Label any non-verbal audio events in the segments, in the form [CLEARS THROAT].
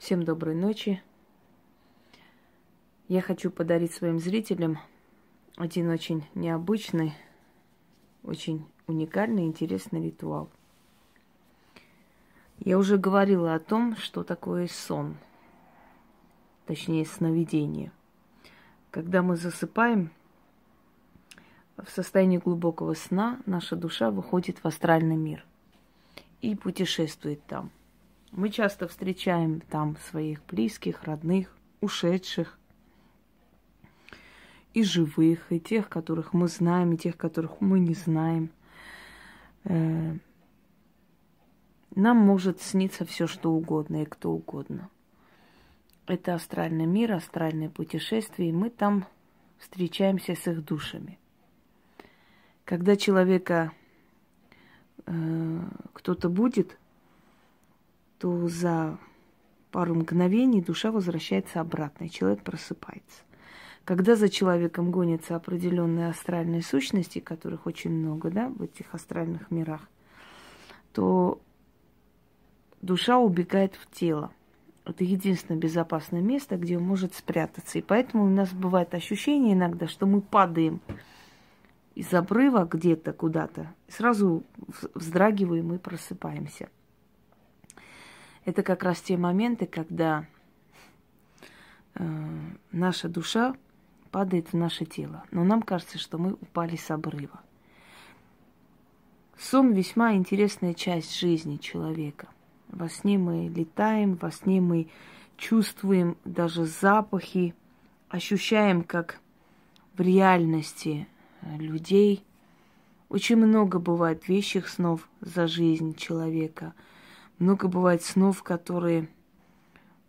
Всем доброй ночи. Я хочу подарить своим зрителям один очень необычный, очень уникальный, интересный ритуал. Я уже говорила о том, что такое сон, точнее сновидение. Когда мы засыпаем, в состоянии глубокого сна наша душа выходит в астральный мир и путешествует там – мы часто встречаем там своих близких, родных, ушедших, и живых, и тех, которых мы знаем, и тех, которых мы не знаем. Э, нам может сниться все, что угодно и кто угодно. Это астральный мир, астральное путешествие, и мы там встречаемся с их душами. Когда человека э, кто-то будет, то за пару мгновений душа возвращается обратно, и человек просыпается. Когда за человеком гонятся определенные астральные сущности, которых очень много, да, в этих астральных мирах, то душа убегает в тело. Это единственное безопасное место, где он может спрятаться. И поэтому у нас бывает ощущение иногда, что мы падаем из обрыва где-то куда-то, сразу вздрагиваем и просыпаемся – это как раз те моменты, когда э, наша душа падает в наше тело. Но нам кажется, что мы упали с обрыва. Сон весьма интересная часть жизни человека. Во сне мы летаем, во сне мы чувствуем даже запахи, ощущаем, как в реальности э, людей. Очень много бывает вещих снов за жизнь человека – много бывает снов, которые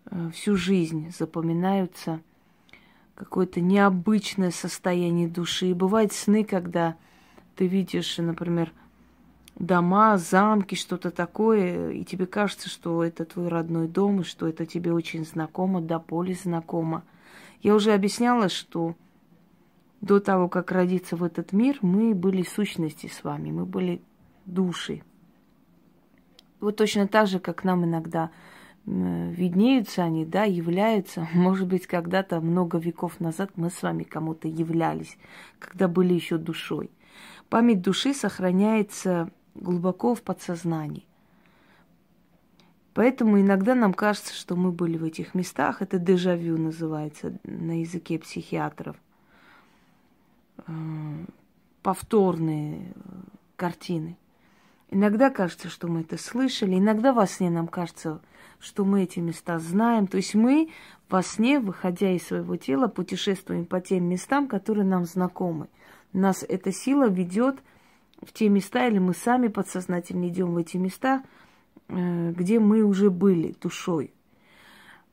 э, всю жизнь запоминаются. Какое-то необычное состояние души. И бывают сны, когда ты видишь, например, дома, замки, что-то такое, и тебе кажется, что это твой родной дом, и что это тебе очень знакомо, до поля знакомо. Я уже объясняла, что до того, как родиться в этот мир, мы были сущности с вами, мы были души. Вот точно так же, как нам иногда виднеются они, да, являются. [LAUGHS] Может быть, когда-то много веков назад мы с вами кому-то являлись, когда были еще душой. Память души сохраняется глубоко в подсознании. Поэтому иногда нам кажется, что мы были в этих местах. Это дежавю называется на языке психиатров. Э, повторные э, картины. Иногда кажется, что мы это слышали, иногда во сне нам кажется, что мы эти места знаем. То есть мы во сне, выходя из своего тела, путешествуем по тем местам, которые нам знакомы. Нас эта сила ведет в те места, или мы сами подсознательно идем в эти места, э, где мы уже были душой.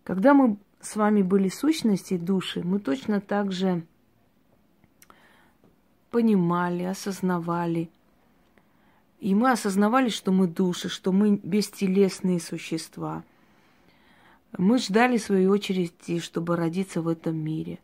Когда мы с вами были сущности души, мы точно так же понимали, осознавали – и мы осознавали, что мы души, что мы бестелесные существа. Мы ждали своей очереди, чтобы родиться в этом мире.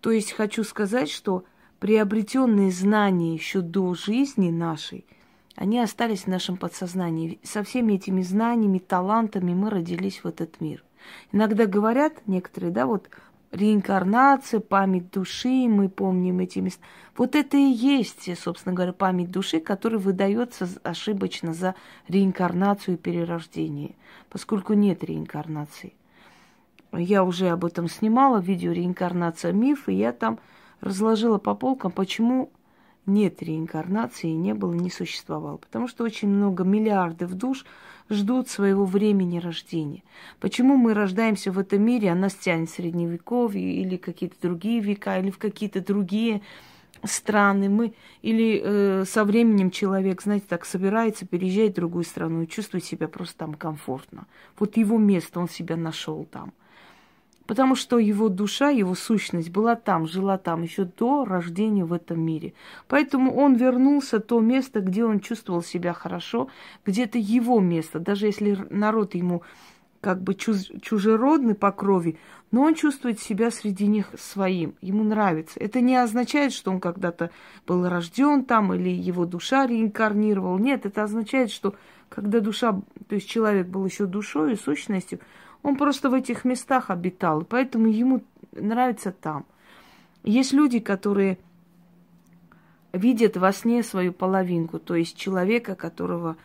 То есть хочу сказать, что приобретенные знания еще до жизни нашей, они остались в нашем подсознании. Со всеми этими знаниями, талантами мы родились в этот мир. Иногда говорят некоторые, да, вот реинкарнация, память души, мы помним эти места. Вот это и есть, собственно говоря, память души, которая выдается ошибочно за реинкарнацию и перерождение, поскольку нет реинкарнации. Я уже об этом снимала, видео «Реинкарнация миф», и я там разложила по полкам, почему нет реинкарнации, не было, не существовало. Потому что очень много миллиардов душ ждут своего времени рождения. Почему мы рождаемся в этом мире, а нас тянет средневековье или какие-то другие века, или в какие-то другие страны. Мы, или э, со временем человек, знаете, так собирается, переезжает в другую страну и чувствует себя просто там комфортно. Вот его место, он себя нашел там. Потому что его душа, его сущность была там, жила там еще до рождения в этом мире. Поэтому он вернулся в то место, где он чувствовал себя хорошо, где-то его место. Даже если народ ему как бы чужеродный по крови, но он чувствует себя среди них своим, ему нравится. Это не означает, что он когда-то был рожден там или его душа реинкарнировал. Нет, это означает, что когда душа, то есть человек был еще душой и сущностью, он просто в этих местах обитал, поэтому ему нравится там. Есть люди, которые видят во сне свою половинку, то есть человека, которого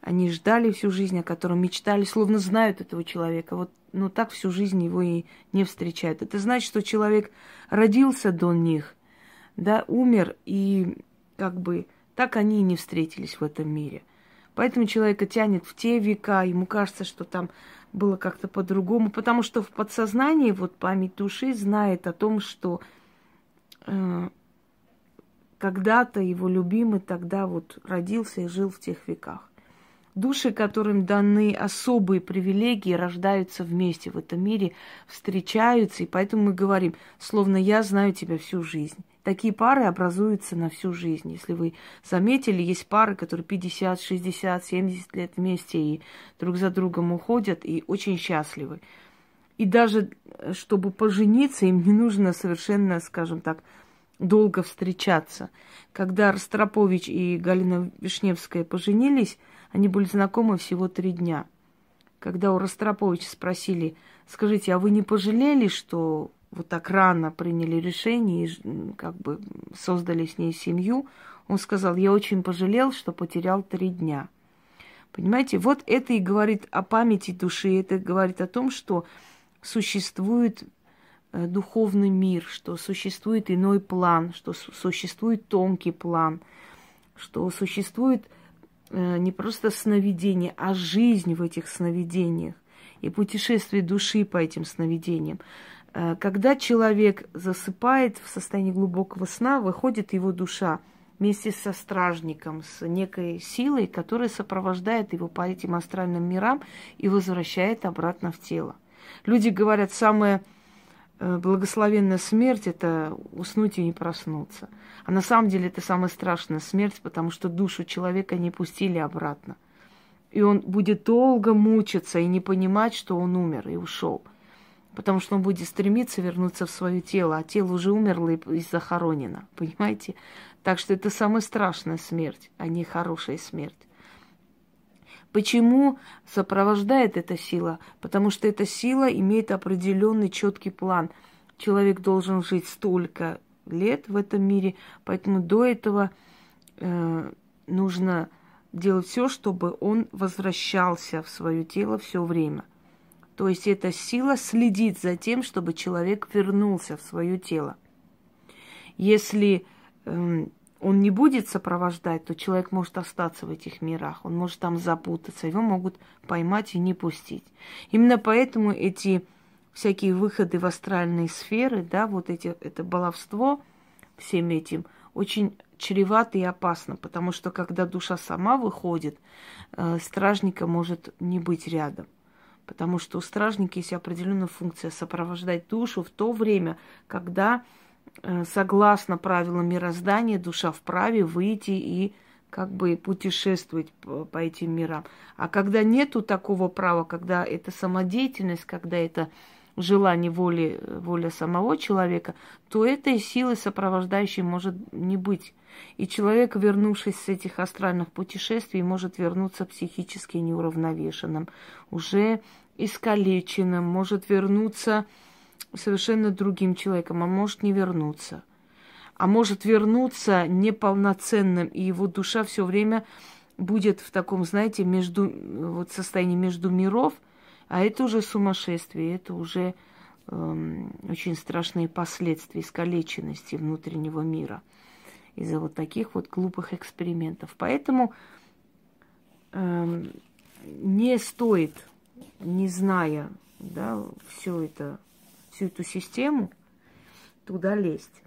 они ждали всю жизнь, о котором мечтали, словно знают этого человека. Вот, но так всю жизнь его и не встречают. Это значит, что человек родился до них, да, умер, и как бы так они и не встретились в этом мире. Поэтому человека тянет в те века, ему кажется, что там было как-то по-другому, потому что в подсознании вот память души знает о том, что э, когда-то его любимый тогда вот родился и жил в тех веках. Души, которым даны особые привилегии, рождаются вместе в этом мире, встречаются, и поэтому мы говорим, словно я знаю тебя всю жизнь. Такие пары образуются на всю жизнь. Если вы заметили, есть пары, которые 50, 60, 70 лет вместе и друг за другом уходят и очень счастливы. И даже э, чтобы пожениться, им не нужно совершенно, скажем так, долго встречаться. Когда Ростропович и Галина Вишневская поженились, они были знакомы всего три дня. Когда у Ростроповича спросили, скажите, а вы не пожалели, что вот так рано приняли решение и как бы создали с ней семью, он сказал, я очень пожалел, что потерял три дня. Понимаете, вот это и говорит о памяти души, это говорит о том, что существует э, духовный мир, что существует иной план, что существует тонкий план, что существует не просто сновидение, а жизнь в этих сновидениях и путешествие души по этим сновидениям. Э, когда человек засыпает в состоянии глубокого сна, выходит его душа вместе со стражником, с некой силой, которая сопровождает его по этим астральным мирам и возвращает обратно в тело. Люди говорят, самое Э, благословенная смерть – это уснуть и не проснуться. А на самом деле это самая страшная смерть, потому что душу человека не пустили обратно. И он будет долго мучиться и не понимать, что он умер и ушел. Потому что он будет стремиться вернуться в свое тело, а тело уже умерло и захоронено. Понимаете? Так что это самая страшная смерть, а не хорошая смерть. Почему сопровождает эта сила? Потому что эта сила имеет определенный четкий план. Человек должен жить столько лет в этом мире, поэтому до этого э, нужно делать все, чтобы он возвращался в свое тело все время. То есть эта сила следит за тем, чтобы человек вернулся в свое тело. Если э, он не будет сопровождать, то человек может остаться в этих мирах, он может там запутаться, его могут поймать и не пустить. Именно поэтому эти всякие выходы в астральные сферы, да, вот эти, это баловство всем этим очень чревато и опасно, потому что когда душа сама выходит, э, стражника может не быть рядом. Потому что у стражника есть определенная функция сопровождать душу в то время, когда согласно правилам мироздания, душа вправе выйти и как бы путешествовать по, по этим мирам. А когда нету такого права, когда это самодеятельность, когда это желание воли, воля самого человека, то этой силы сопровождающей может не быть. И человек, вернувшись с этих астральных путешествий, может вернуться психически неуравновешенным, уже искалеченным, может вернуться совершенно другим человеком, а может не вернуться. А может вернуться неполноценным, и его душа все время будет в таком, знаете, между, вот состоянии между миров, а это уже сумасшествие, это уже эм, очень страшные последствия искалеченности внутреннего мира из-за вот таких вот глупых экспериментов. Поэтому эм, не стоит, не зная да, все это всю эту систему, туда лезть.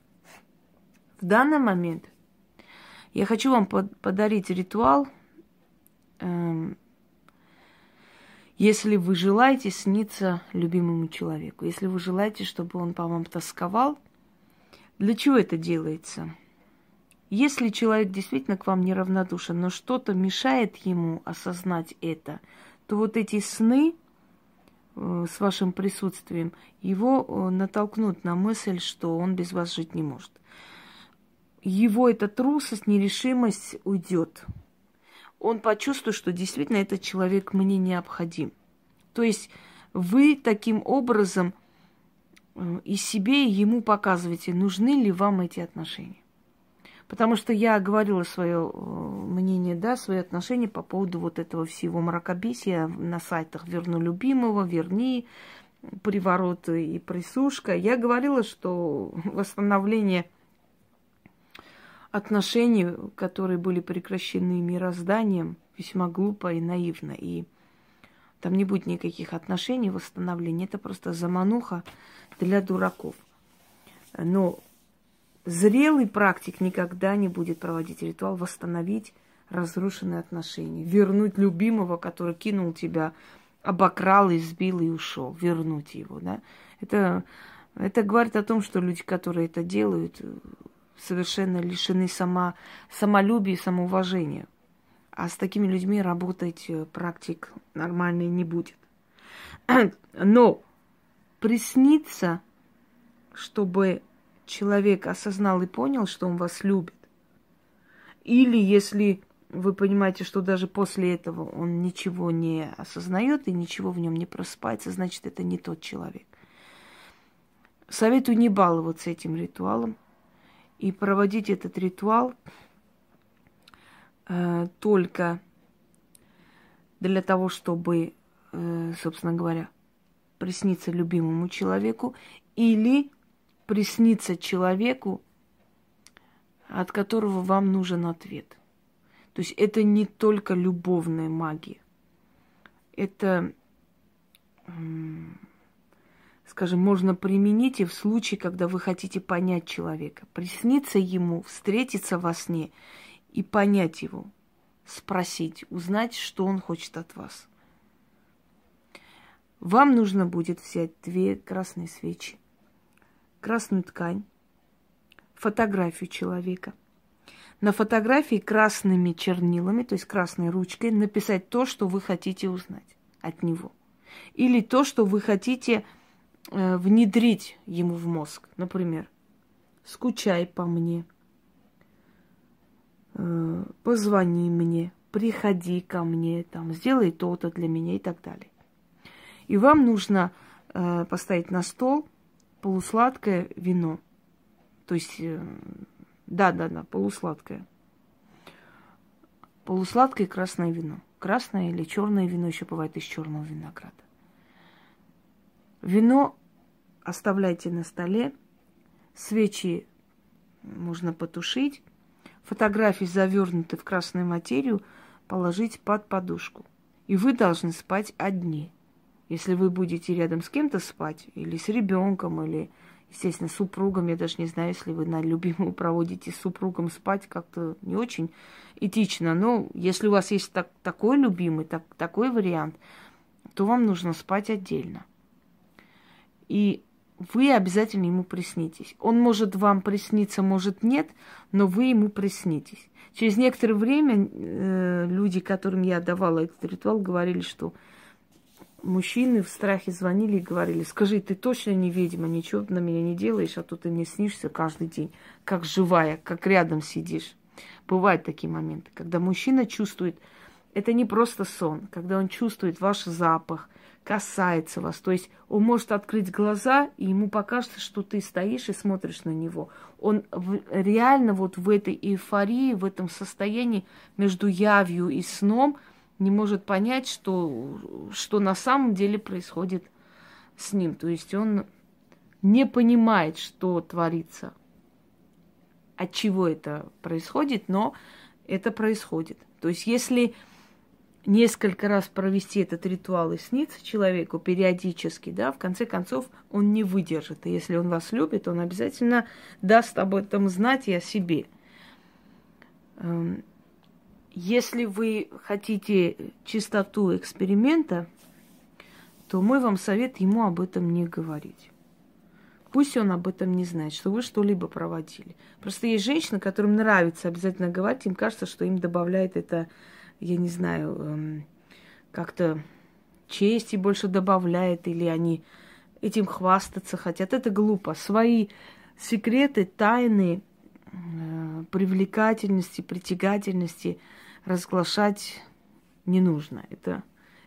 В данный момент я хочу вам подарить ритуал, эм, если вы желаете сниться любимому человеку, если вы желаете, чтобы он по вам тосковал, для чего это делается? Если человек действительно к вам неравнодушен, но что-то мешает ему осознать это, то вот эти сны – с вашим присутствием, его э, натолкнут на мысль, что он без вас жить не может. Его эта трусость, нерешимость уйдет. Он почувствует, что действительно этот человек мне необходим. То есть вы таким образом и себе, и ему показываете, нужны ли вам эти отношения. Потому что я говорила свое э, мнение, да, свои отношения по поводу вот этого всего мракобесия на сайтах «Верну любимого», «Верни», «Приворот» и «Присушка». Я говорила, что восстановление отношений, которые были прекращены мирозданием, весьма глупо и наивно. И там не будет никаких отношений, восстановления. Это просто замануха для дураков. Но Зрелый практик никогда не будет проводить ритуал, восстановить разрушенные отношения, вернуть любимого, который кинул тебя, обокрал, избил и ушел, вернуть его, да. Это, это говорит о том, что люди, которые это делают, совершенно лишены сама, самолюбия и самоуважения. А с такими людьми работать э, практик нормальный не будет. [CLEARS THROAT] Но присниться, чтобы человек осознал и понял, что он вас любит, или если вы понимаете, что даже после этого он ничего не осознает и ничего в нем не просыпается, значит, это не тот человек. Советую не баловаться этим ритуалом и проводить этот ритуал э, только для того, чтобы, э, собственно говоря, присниться любимому человеку или приснится человеку, от которого вам нужен ответ. То есть это не только любовная магия. Это, скажем, можно применить и в случае, когда вы хотите понять человека. Присниться ему, встретиться во сне и понять его, спросить, узнать, что он хочет от вас. Вам нужно будет взять две красные свечи красную ткань, фотографию человека. На фотографии красными чернилами, то есть красной ручкой, написать то, что вы хотите узнать от него. Или то, что вы хотите э, внедрить ему в мозг. Например, скучай по мне, э, позвони мне, приходи ко мне, там, сделай то-то для меня и так далее. И вам нужно э, поставить на стол полусладкое вино. То есть, э, да, да, да, полусладкое. Полусладкое красное вино. Красное или черное вино еще бывает из черного винограда. Вино оставляйте на столе, свечи можно потушить, фотографии, завернуты в красную материю, положить под подушку. И вы должны спать одни – если вы будете рядом с кем-то спать, или с ребенком, или, естественно, с супругом, я даже не знаю, если вы на любимую проводите с супругом спать, как-то не очень этично. Но если у вас есть так, такой любимый, так, такой вариант, то вам нужно спать отдельно. И вы обязательно ему приснитесь. Он может вам присниться, может нет, но вы ему приснитесь. Через некоторое время э, люди, которым я давала этот ритуал, говорили, что мужчины в страхе звонили и говорили, скажи, ты точно не ведьма, ничего на меня не делаешь, а то ты мне снишься каждый день, как живая, как рядом сидишь. Бывают такие моменты, когда мужчина чувствует, это не просто сон, когда он чувствует ваш запах, касается вас. То есть он может открыть глаза, и ему покажется, что ты стоишь и смотришь на него. Он реально вот в этой эйфории, в этом состоянии между явью и сном – не может понять, что, что на самом деле происходит с ним. То есть он не понимает, что творится, от чего это происходит, но это происходит. То есть если несколько раз провести этот ритуал и сниться человеку периодически, да, в конце концов он не выдержит. И если он вас любит, он обязательно даст об этом знать и о себе. Если вы хотите чистоту эксперимента, то мой вам совет ему об этом не говорить. Пусть он об этом не знает, что вы что-либо проводили. Просто есть женщины, которым нравится обязательно говорить, им кажется, что им добавляет это, я не знаю, эм, как-то чести больше добавляет, или они этим хвастаться хотят. Это глупо. Свои секреты, тайны, э, привлекательности, притягательности разглашать не нужно. Это,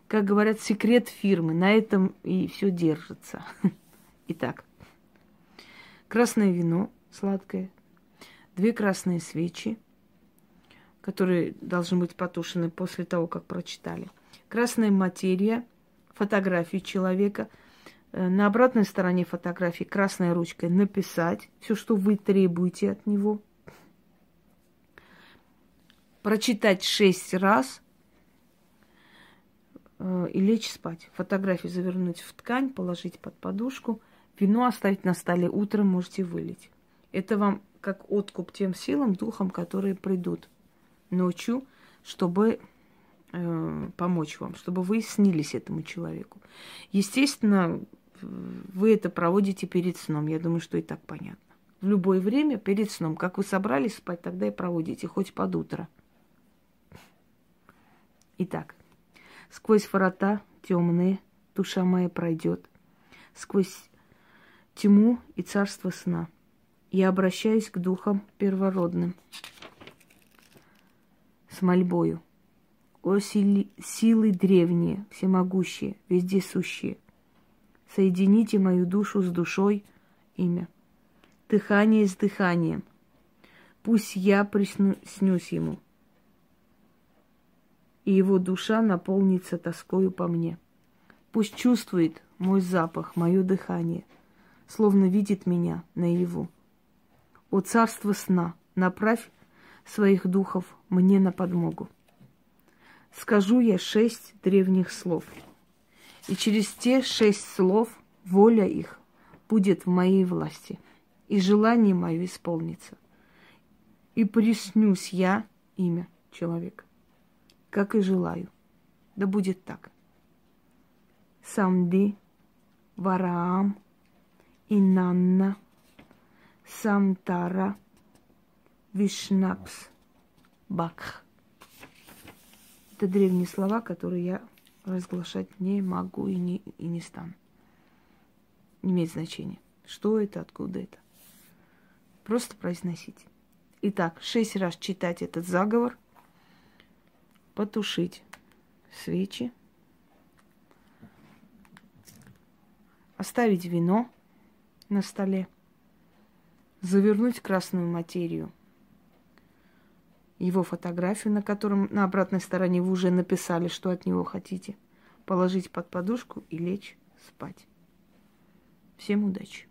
как говорят, секрет фирмы. На этом и все держится. [LAUGHS] Итак, красное вино сладкое, две красные свечи, которые должны быть потушены после того, как прочитали. Красная материя, фотографии человека. Э, на обратной стороне фотографии красной ручкой написать все, что вы требуете от него. Прочитать шесть раз э, и лечь спать. Фотографию завернуть в ткань, положить под подушку. Вино оставить на столе. Утром можете вылить. Это вам как откуп тем силам, духам, которые придут ночью, чтобы э, помочь вам, чтобы вы снились этому человеку. Естественно, вы это проводите перед сном. Я думаю, что и так понятно. В любое время перед сном. Как вы собрались спать, тогда и проводите, хоть под утро. Итак, сквозь ворота темные душа моя пройдет, сквозь тьму и царство сна. Я обращаюсь к духам первородным с мольбою. О сили, силы древние, всемогущие, вездесущие, соедините мою душу с душой, имя, дыхание с дыханием. Пусть я приснюсь ему, и его душа наполнится тоскою по мне. Пусть чувствует мой запах, мое дыхание, словно видит меня наяву. О царство сна, направь своих духов мне на подмогу. Скажу я шесть древних слов, и через те шесть слов воля их будет в моей власти, и желание мое исполнится. И приснюсь я имя человека, как и желаю. Да будет так. Самди, Вараам, Инанна, Самтара, Вишнапс, Бакх. Это древние слова, которые я разглашать не могу и не, и не стану. Не имеет значения. Что это, откуда это. Просто произносить. Итак, шесть раз читать этот заговор, потушить свечи, оставить вино на столе – завернуть красную материю, его фотографию, на котором на обратной стороне вы уже написали, что от него хотите, положить под подушку и лечь спать. Всем удачи!